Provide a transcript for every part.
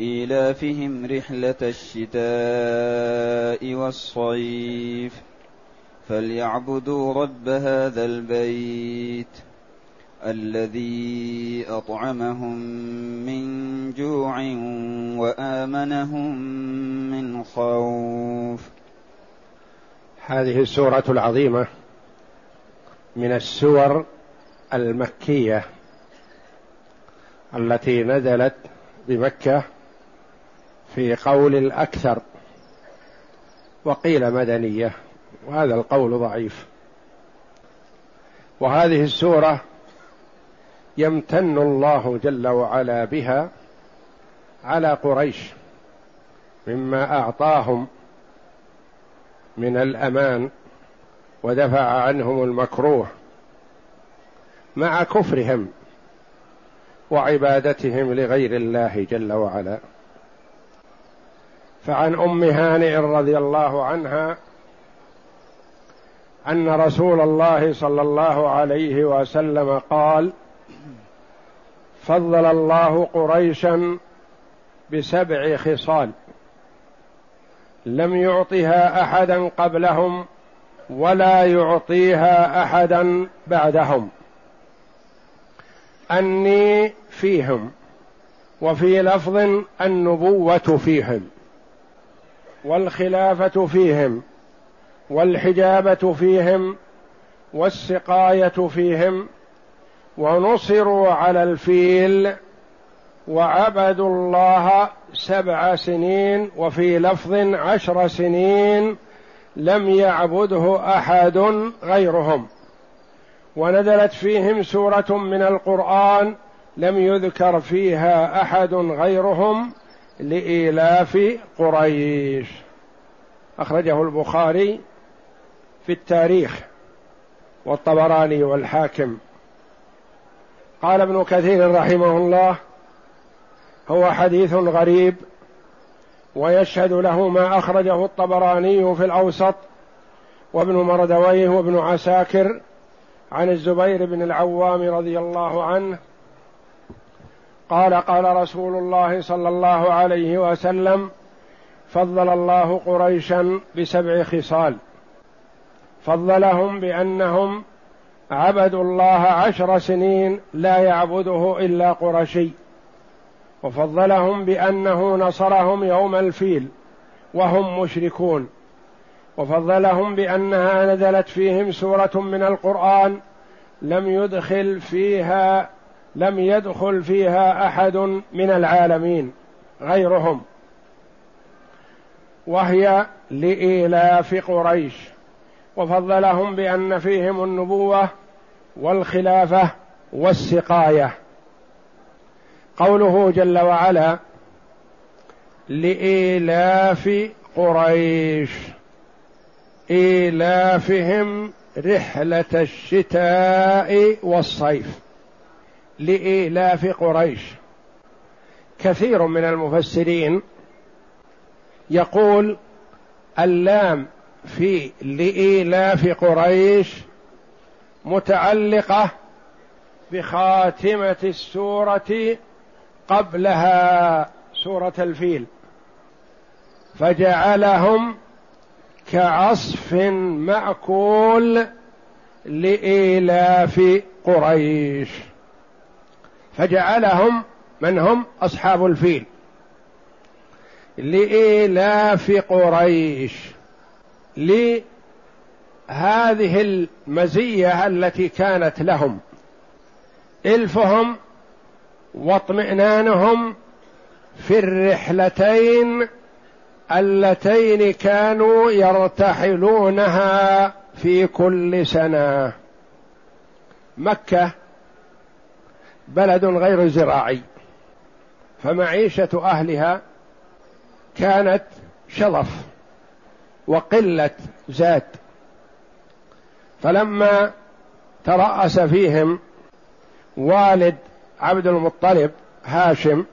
إيلافهم رحلة الشتاء والصيف فليعبدوا رب هذا البيت الذي أطعمهم من جوع وآمنهم من خوف. هذه السورة العظيمة من السور المكية التي نزلت بمكة في قول الأكثر وقيل مدنية وهذا القول ضعيف. وهذه السورة يمتن الله جل وعلا بها على قريش مما أعطاهم من الأمان ودفع عنهم المكروه مع كفرهم وعبادتهم لغير الله جل وعلا. فعن أم هانئ رضي الله عنها أن رسول الله صلى الله عليه وسلم قال فضل الله قريشا بسبع خصال لم يعطها احدا قبلهم ولا يعطيها احدا بعدهم. أني فيهم وفي لفظ النبوة فيهم. والخلافة فيهم والحجابة فيهم والسقاية فيهم ونصروا على الفيل وعبدوا الله سبع سنين وفي لفظ عشر سنين لم يعبده أحد غيرهم. ونزلت فيهم سورة من القرآن لم يذكر فيها أحد غيرهم لإيلاف قريش. أخرجه البخاري في التاريخ والطبراني والحاكم. قال ابن كثير رحمه الله هو حديث غريب ويشهد له ما أخرجه الطبراني في الأوسط وابن مردويه وابن عساكر عن الزبير بن العوام رضي الله عنه قال قال رسول الله صلى الله عليه وسلم فضل الله قريشا بسبع خصال. فضلهم بأنهم عبدوا الله عشر سنين لا يعبده إلا قرشي. وفضلهم بأنه نصرهم يوم الفيل وهم مشركون. وفضلهم بأنها نزلت فيهم سورة من القرآن لم يدخل فيها لم يدخل فيها أحد من العالمين غيرهم. وهي لإيلاف قريش. وفضلهم بأن فيهم النبوة والخلافة والسقاية. قوله جل وعلا لإيلاف قريش. إيلافهم رحلة الشتاء والصيف. لإيلاف قريش. كثير من المفسرين يقول اللام في لإيلاف قريش متعلقة بخاتمة السورة قبلها سورة الفيل. فجعلهم كعصف مأكول لإيلاف قريش. فجعلهم من هم أصحاب الفيل. لإيلاف قريش. لهذه المزية التي كانت لهم. إلفهم واطمئنانهم في الرحلتين اللتين كانوا يرتحلونها في كل سنة. مكة بلد غير زراعي فمعيشة أهلها كانت شظف وقلة زاد. فلما ترأس فيهم والد عبد المطلب هاشم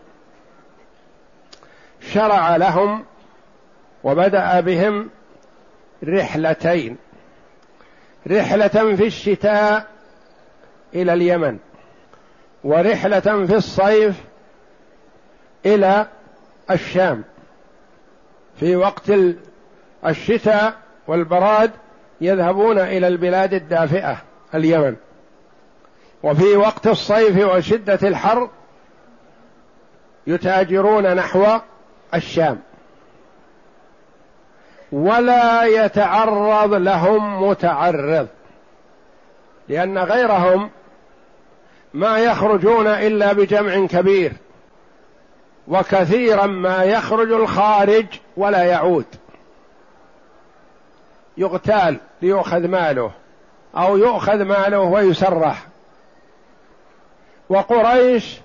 شرع لهم وبدأ بهم رحلتين. رحلة في الشتاء إلى اليمن. ورحلة في الصيف إلى الشام. في وقت الشتاء والبراد يذهبون إلى البلاد الدافئة اليمن. وفي وقت الصيف وشدة الحر يتاجرون نحو الشام. ولا يتعرض لهم متعرض لأن غيرهم ما يخرجون إلا بجمع كبير. وكثيرا ما يخرج الخارج ولا يعود. يغتال ليؤخذ ماله أو يؤخذ ماله ويسرح. وقريش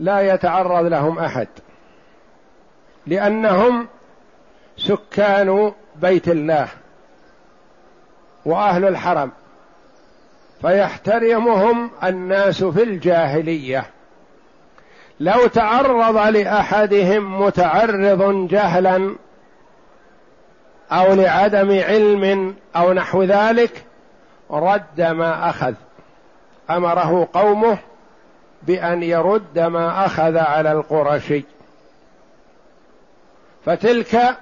لا يتعرض لهم أحد. لأنهم سكان بيت الله وأهل الحرم. فيحترمهم الناس في الجاهلية. لو تعرض لأحدهم متعرض جهلا أو لعدم علم أو نحو ذلك رد ما أخذ. أمره قومه بأن يرد ما أخذ على القرشي. فتلك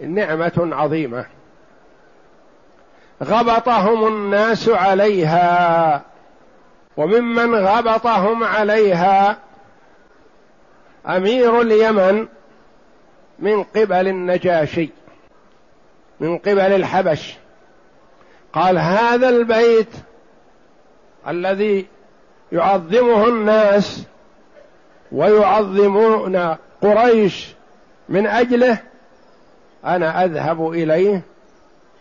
نعمة عظيمة. غبطهم الناس عليها وممن غبطهم عليها أمير اليمن من قبل النجاشي من قبل الحبش. قال هذا البيت الذي يعظمه الناس ويعظمون قريش من أجله أنا أذهب إليه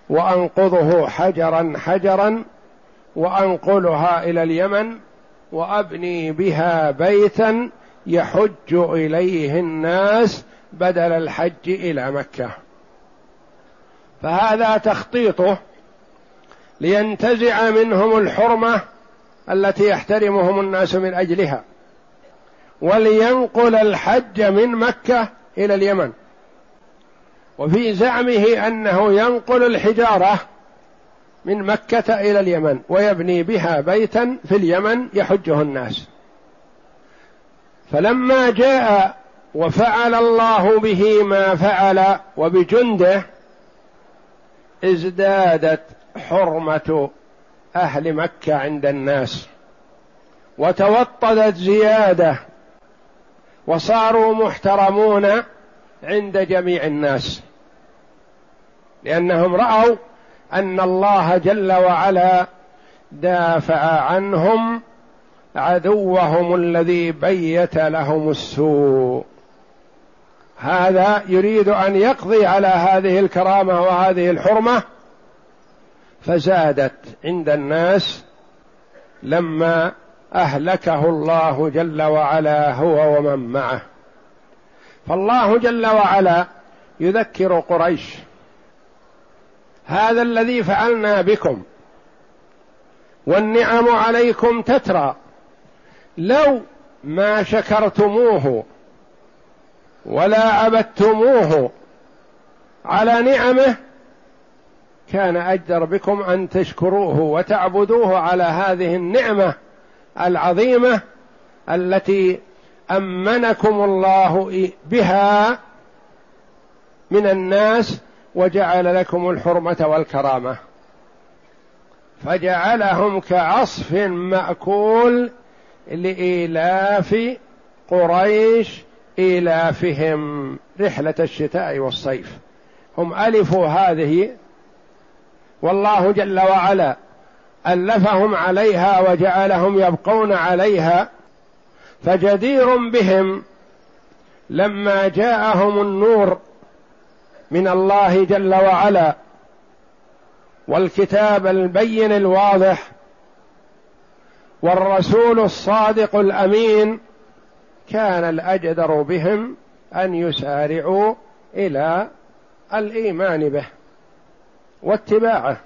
وأنقضه حجرا حجرا وأنقلها إلى اليمن وأبني بها بيتا يحج إليه الناس بدل الحج إلى مكة. فهذا تخطيطه لينتزع منهم الحرمة التي يحترمهم الناس من أجلها ولينقل الحج من مكة إلى اليمن. وفي زعمه أنه ينقل الحجارة من مكة إلى اليمن ويبني بها بيتا في اليمن يحجه الناس. فلما جاء وفعل الله به ما فعل وبجنده ازدادت حرمة أهل مكة عند الناس. وتوطدت زيادة. وصاروا محترمون عند جميع الناس. لأنهم رأوا أن الله جل وعلا دافع عنهم عدوهم الذي بيت لهم السوء. هذا يريد أن يقضي على هذه الكرامة وهذه الحرمة. فزادت عند الناس لما أهلكه الله جل وعلا هو ومن معه. فالله جل وعلا يذكر قريش. هذا الذي فعلنا بكم. والنعم عليكم تترى. لو ما شكرتموه ولا عبدتموه على نعمه كان أجدر بكم أن تشكروه وتعبدوه على هذه النعمة العظيمة التي أمنكم الله بها من الناس وجعل لكم الحرمة والكرامة. فجعلهم كعصف مأكول لإيلاف قريش إيلافهم. رحلة الشتاء والصيف. هم ألفوا هذه والله جل وعلا ألفهم عليها وجعلهم يبقون عليها فجدير بهم لما جاءهم النور من الله جل وعلا والكتاب البين الواضح والرسول الصادق الأمين كان الأجدر بهم أن يسارعوا إلى الإيمان به واتباعه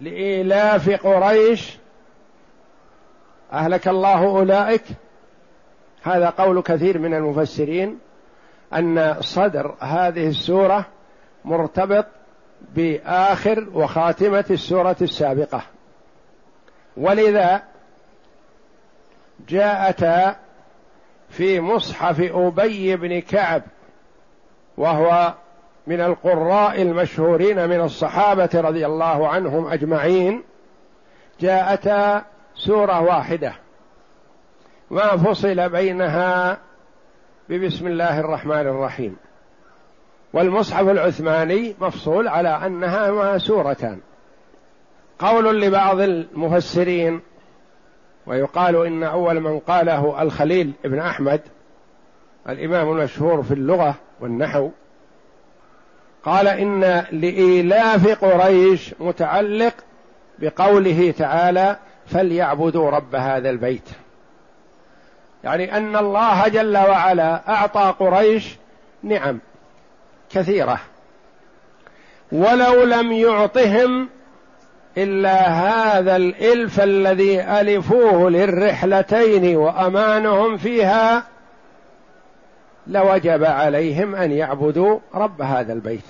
لإيلاف قريش أهلك الله أولئك. هذا قول كثير من المفسرين أن صدر هذه السورة مرتبط بآخر وخاتمة السورة السابقة. ولذا جاءتا في مصحف أبي بن كعب وهو من القراء المشهورين من الصحابة رضي الله عنهم أجمعين جاءتا سورة واحدة. ما فصل بينها ببسم الله الرحمن الرحيم. والمصحف العثماني مفصول على أنها ما سورتان. قول لبعض المفسرين ويقال إن أول من قاله الخليل ابن أحمد الإمام المشهور في اللغة والنحو قال إن لإيلاف قريش متعلق بقوله تعالى فليعبدوا رب هذا البيت. يعني أن الله جل وعلا أعطى قريش نعم كثيرة. ولو لم يعطهم إلا هذا الإلف الذي ألفوه للرحلتين وأمانهم فيها لوجب عليهم أن يعبدوا رب هذا البيت.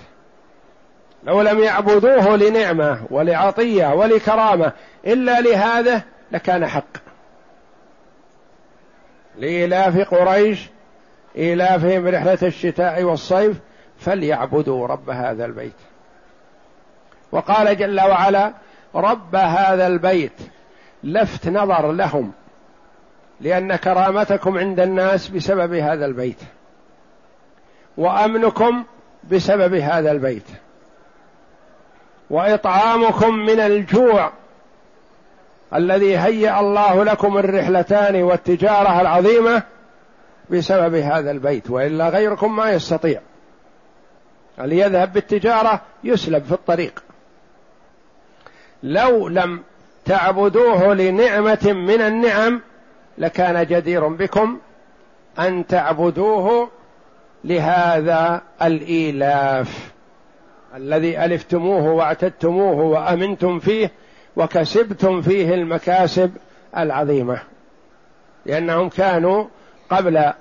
لو لم يعبدوه لنعمة ولعطية ولكرامة إلا لهذا لكان حق. لإلاف قريش إيلافهم رحلة الشتاء والصيف فليعبدوا رب هذا البيت. وقال جل وعلا رب هذا البيت لفت نظر لهم لأن كرامتكم عند الناس بسبب هذا البيت وأمنكم بسبب هذا البيت. وإطعامكم من الجوع الذي هيأ الله لكم الرحلتان والتجارة العظيمة بسبب هذا البيت وإلا غيركم ما يستطيع. اللي يذهب بالتجارة يسلب في الطريق. لو لم تعبدوه لنعمة من النعم لكان جدير بكم أن تعبدوه لهذا الإيلاف. الذي ألفتموه واعتدتموه وأمنتم فيه وكسبتم فيه المكاسب العظيمة. لأنهم كانوا قبل أن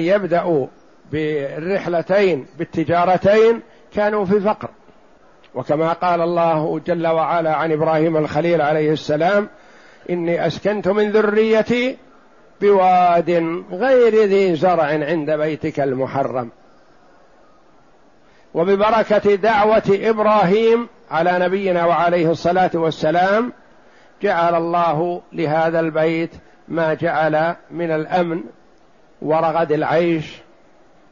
يبدأوا بالرحلتين بالتجارتين كانوا في فقر. وكما قال الله جل وعلا عن إبراهيم الخليل عليه السلام إني أسكنت من ذريتي بواد غير ذي زرع عند بيتك المحرم. وببركة دعوة إبراهيم على نبينا وعليه الصلاة والسلام جعل الله لهذا البيت ما جعل من الأمن ورغد العيش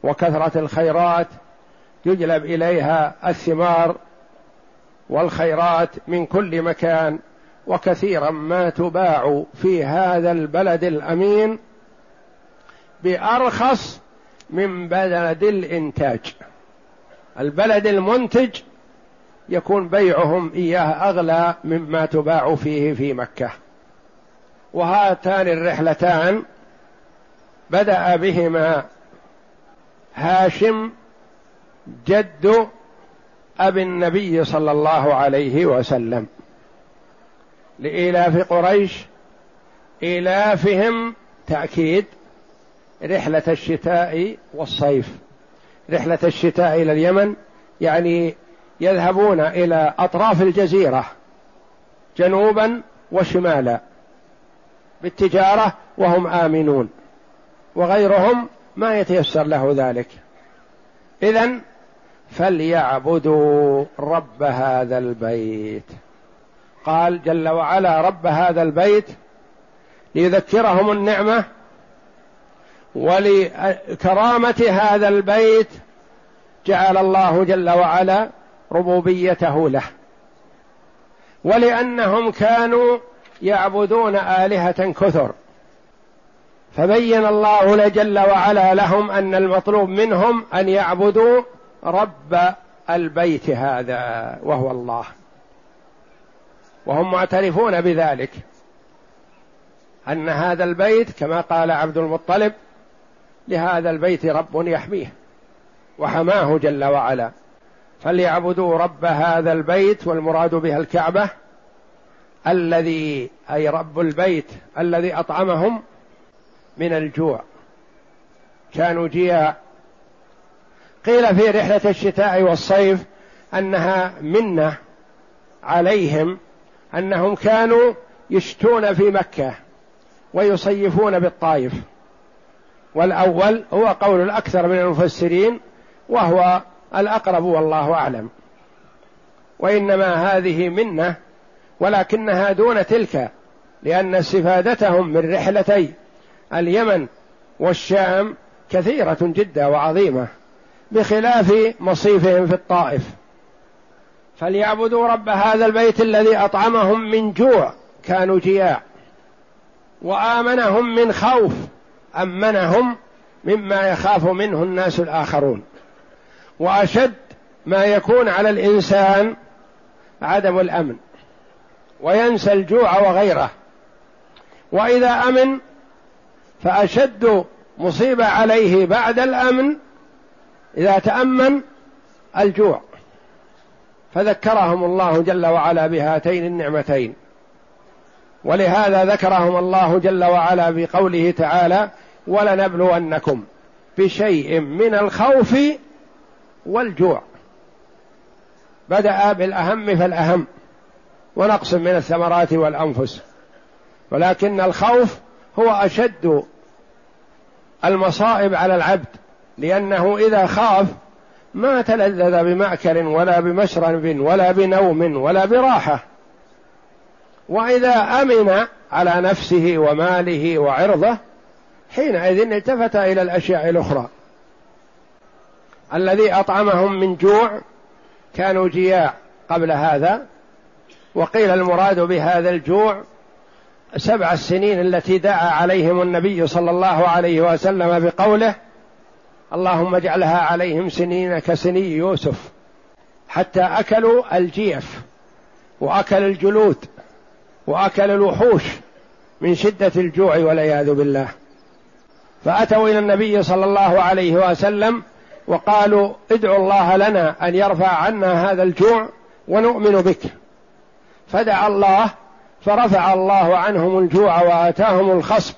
وكثرة الخيرات يجلب إليها الثمار والخيرات من كل مكان وكثيرا ما تباع في هذا البلد الأمين بأرخص من بلد الإنتاج. البلد المنتج يكون بيعهم إياه أغلى مما تباع فيه في مكة. وهاتان الرحلتان بدأ بهما هاشم جد ابي النبي صلى الله عليه وسلم. لإيلاف قريش إيلافهم تأكيد رحلة الشتاء والصيف. رحلة الشتاء إلى اليمن يعني يذهبون إلى أطراف الجزيرة جنوبا وشمالا بالتجارة وهم آمنون وغيرهم ما يتيسر له ذلك. اذا فليعبدوا رب هذا البيت. قال جل وعلا رب هذا البيت ليذكرهم النعمة ولكرامة هذا البيت جعل الله جل وعلا ربوبيته له. ولأنهم كانوا يعبدون آلهة كثر. فبين الله جل وعلا لهم أن المطلوب منهم أن يعبدوا رب البيت هذا وهو الله. وهم معترفون بذلك. أن هذا البيت كما قال عبد المطلب لهذا البيت رب يحميه وحماه جل وعلا. فليعبدوا رب هذا البيت والمراد بها الكعبة الذي أي رب البيت الذي أطعمهم من الجوع. كانوا جياع. قيل في رحلة الشتاء والصيف أنها منة عليهم أنهم كانوا يشتون في مكة ويصيفون بالطائف. والأول هو قول الأكثر من المفسرين وهو الأقرب والله أعلم. وإنما هذه منة ولكنها دون تلك لأن استفادتهم من رحلتي اليمن والشام كثيرة جدا وعظيمة بخلاف مصيفهم في الطائف. فليعبدوا رب هذا البيت الذي أطعمهم من جوع كانوا جياع وآمنهم من خوف أمنهم مما يخاف منه الناس الآخرون. وأشد ما يكون على الإنسان عدم الأمن. وينسى الجوع وغيره. وإذا أمن فأشد مصيبة عليه بعد الأمن إذا تأمن الجوع. فذكرهم الله جل وعلا بهاتين النعمتين. ولهذا ذكرهم الله جل وعلا بقوله تعالى ولنبلونكم بشيء من الخوف والجوع. بدأ بالأهم فالأهم ونقص من الثمرات والأنفس. ولكن الخوف هو أشد المصائب على العبد لأنه إذا خاف ما تلذذ بمأكل ولا بمشرب ولا بنوم ولا براحة. وإذا أمن على نفسه وماله وعرضه حينئذ التفت إلى الأشياء الأخرى. الذي أطعمهم من جوع كانوا جياع قبل هذا وقيل المراد بهذا الجوع سبع السنين التي دعا عليهم النبي صلى الله عليه وسلم بقوله اللهم اجعلها عليهم سنين كسني يوسف حتى أكلوا الجيف وأكل الجلود وأكل الوحوش من شدة الجوع والعياذ بالله. فأتوا إلى النبي صلى الله عليه وسلم وقالوا ادعوا الله لنا أن يرفع عنا هذا الجوع ونؤمن بك. فدعا الله فرفع الله عنهم الجوع وآتاهم الخصب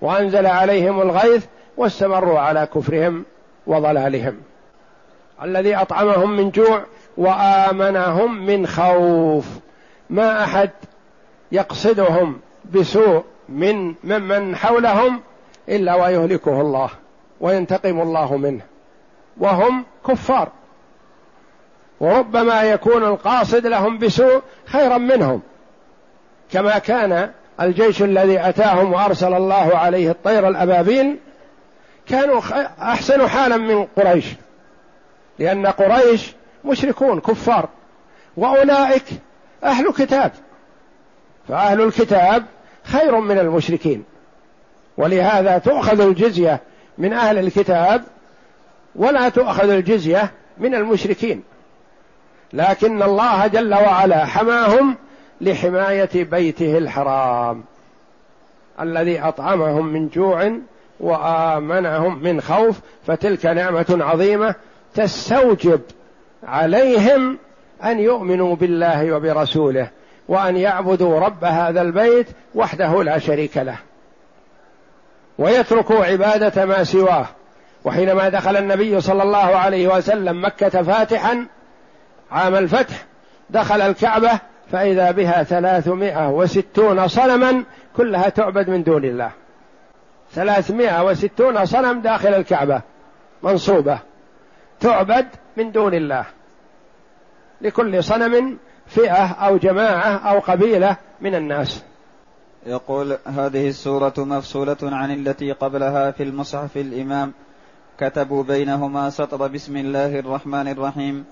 وأنزل عليهم الغيث واستمروا على كفرهم وضلالهم. الذي أطعمهم من جوع وآمنهم من خوف. ما أحد يقصدهم بسوء من ممن حولهم إلا ويهلكه الله وينتقم الله منه. وهم كفار. وربما يكون القاصد لهم بسوء خيرا منهم. كما كان الجيش الذي أتاهم وأرسل الله عليه الطير الأبابيل كانوا أحسن حالا من قريش. لأن قريش مشركون كفار. وأولئك أهل كتاب. فأهل الكتاب خير من المشركين. ولهذا تؤخذ الجزية من أهل الكتاب ولا تؤخذ الجزية من المشركين. لكن الله جل وعلا حماهم لحماية بيته الحرام الذي أطعمهم من جوع وآمنهم من خوف فتلك نعمة عظيمة تستوجب عليهم أن يؤمنوا بالله وبرسوله. وأن يعبدوا رب هذا البيت وحده لا شريك له. ويتركوا عبادة ما سواه. وحينما دخل النبي صلى الله عليه وسلم مكة فاتحا عام الفتح دخل الكعبة فإذا بها ثلاثمائة وستون صنما كلها تعبد من دون الله. ثلاثمائة وستون صنم داخل الكعبة منصوبة تعبد من دون الله. لكل صنم فئة أو جماعة أو قبيلة من الناس. يقول هذه السورة مفصولة عن التي قبلها في المصحف الإمام. كتبوا بينهما سطر بسم الله الرحمن الرحيم.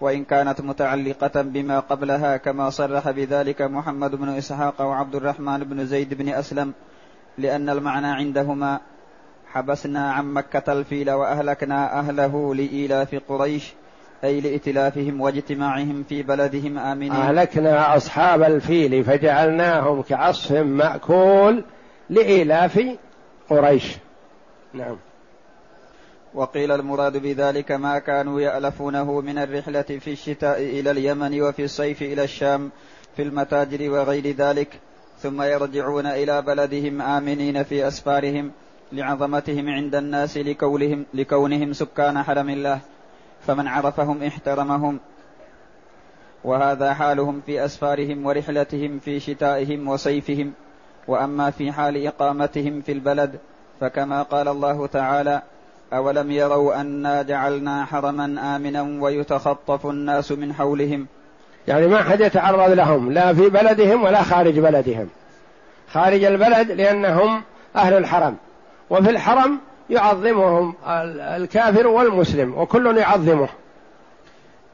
وإن كانت متعلقة بما قبلها كما صرح بذلك محمد بن إسحاق وعبد الرحمن بن زيد بن أسلم لأن المعنى عندهما حبسنا عن مكة الفيل وأهلكنا أهله لإيلاف قريش أي لإتلافهم واجتماعهم في بلدهم آمنين. أهلكنا أصحاب الفيل فجعلناهم كعصف مأكول لإيلاف قريش. نعم. وقيل المراد بذلك ما كانوا يألفونه من الرحلة في الشتاء إلى اليمن وفي الصيف إلى الشام في المتاجر وغير ذلك ثم يرجعون إلى بلدهم آمنين في أسفارهم لعظمتهم عند الناس لكونهم, لكونهم سكان حرم الله. فمن عرفهم احترمهم. وهذا حالهم في أسفارهم ورحلتهم في شتائهم وصيفهم. وأما في حال إقامتهم في البلد فكما قال الله تعالى أولم يروا أنا جعلنا حرما آمنا ويتخطف الناس من حولهم. يعني ما حد يتعرض لهم لا في بلدهم ولا خارج بلدهم. خارج البلد لأنهم أهل الحرم. وفي الحرم يعظمهم الكافر والمسلم وكل يعظمه.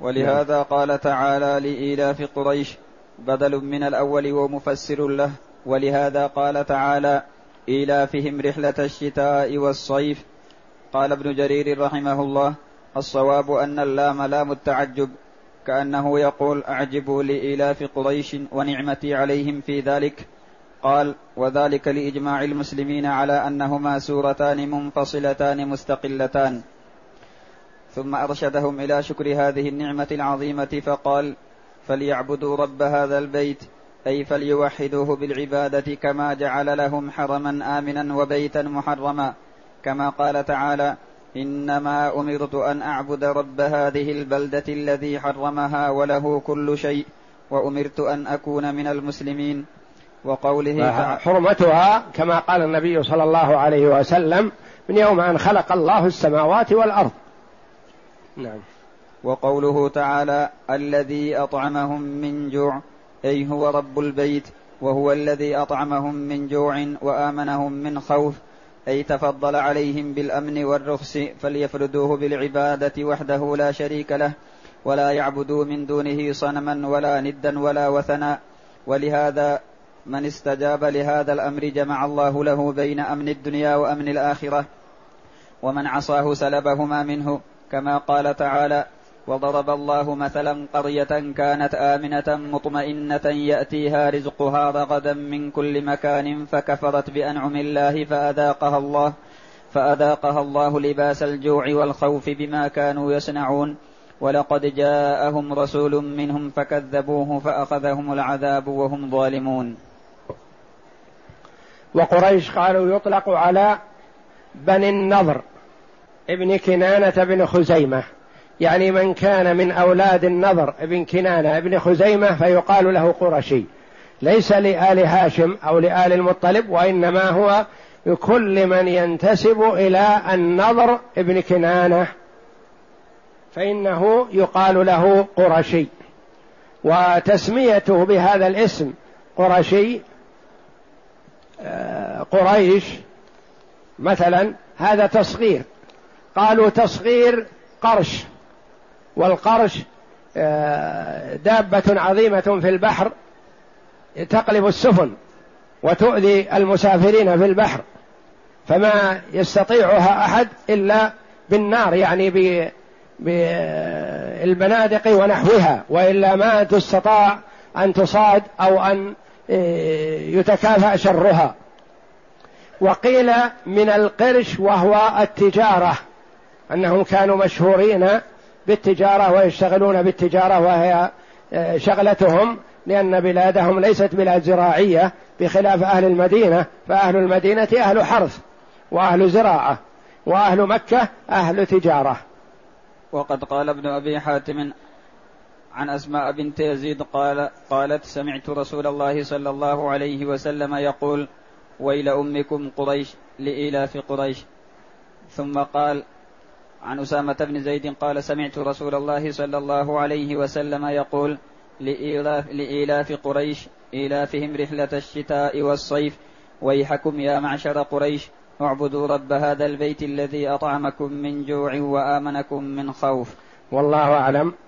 ولهذا قال تعالى لإيلاف قريش بدل من الأول ومفسر له. ولهذا قال تعالى إيلافهم رحلة الشتاء والصيف. قال ابن جرير رحمه الله الصواب أن اللام لام التعجب كأنه يقول أعجبوا لإيلاف قريش ونعمتي عليهم في ذلك. قال وذلك لإجماع المسلمين على أنهما سورتان منفصلتان مستقلتان. ثم أرشدهم إلى شكر هذه النعمة العظيمة فقال فليعبدوا رب هذا البيت أي فليوحدوه بالعبادة كما جعل لهم حرما آمنا وبيتا محرما. كما قال تعالى إنما أمرت أن أعبد رب هذه البلدة الذي حرمها وله كل شيء وأمرت أن أكون من المسلمين. وقوله حرمتها كما قال النبي صلى الله عليه وسلم من يوم أن خلق الله السماوات والأرض. نعم. وقوله تعالى الذي أطعمهم من جوع أي هو رب البيت وهو الذي أطعمهم من جوع وآمنهم من خوف أي تفضل عليهم بالأمن والرخص فليفردوه بالعبادة وحده لا شريك له ولا يعبدوا من دونه صنما ولا ندا ولا وثنا. ولهذا من استجاب لهذا الأمر جمع الله له بين أمن الدنيا وأمن الآخرة ومن عصاه سلبهما منه كما قال تعالى وضرب الله مثلا قرية كانت آمنة مطمئنة يأتيها رزقها رغدا من كل مكان فكفرت بأنعم الله فأذاقها الله فأذاقها الله لباس الجوع والخوف بما كانوا يصنعون. ولقد جاءهم رسول منهم فكذبوه فأخذهم العذاب وهم ظالمون. وقريش قالوا يطلق على بني النضر ابن كنانة بن خزيمة. يعني من كان من أولاد النضر ابن كنانة ابن خزيمة فيقال له قرشي. ليس لآل هاشم أو لآل المطلب وإنما هو لكل من ينتسب إلى النضر ابن كنانة. فإنه يقال له قرشي. وتسميته بهذا الاسم قرشي قريش مثلا هذا تصغير. قالوا تصغير قرش والقرش آه، دابة عظيمة في البحر تقلب السفن وتؤذي المسافرين في البحر فما يستطيعها أحد إلا بالنار يعني بالبنادق ونحوها وإلا ما تستطاع أن تصاد أو أن آه، يتكافأ شرها. وقيل من القرش وهو التجارة أنهم كانوا مشهورين بالتجارة ويشتغلون بالتجارة وهي آه، شغلتهم لأن بلادهم ليست بلاد زراعية بخلاف أهل المدينة فأهل المدينة أهل حرث وأهل زراعة وأهل مكة أهل تجارة. وقد قال ابن أبي حاتم عن أسماء بنت يزيد قال قالت سمعت رسول الله صلى الله عليه وسلم يقول ويل أمكم قريش لإيلاف قريش. ثم قال عن أسامة بن زيد قال سمعت رسول الله صلى الله عليه وسلم يقول لإيلاف, لإيلاف قريش إيلافهم رحلة الشتاء والصيف. ويحكم يا معشر قريش اعبدوا رب هذا البيت الذي أطعمكم من جوع وآمنكم من خوف. والله أعلم.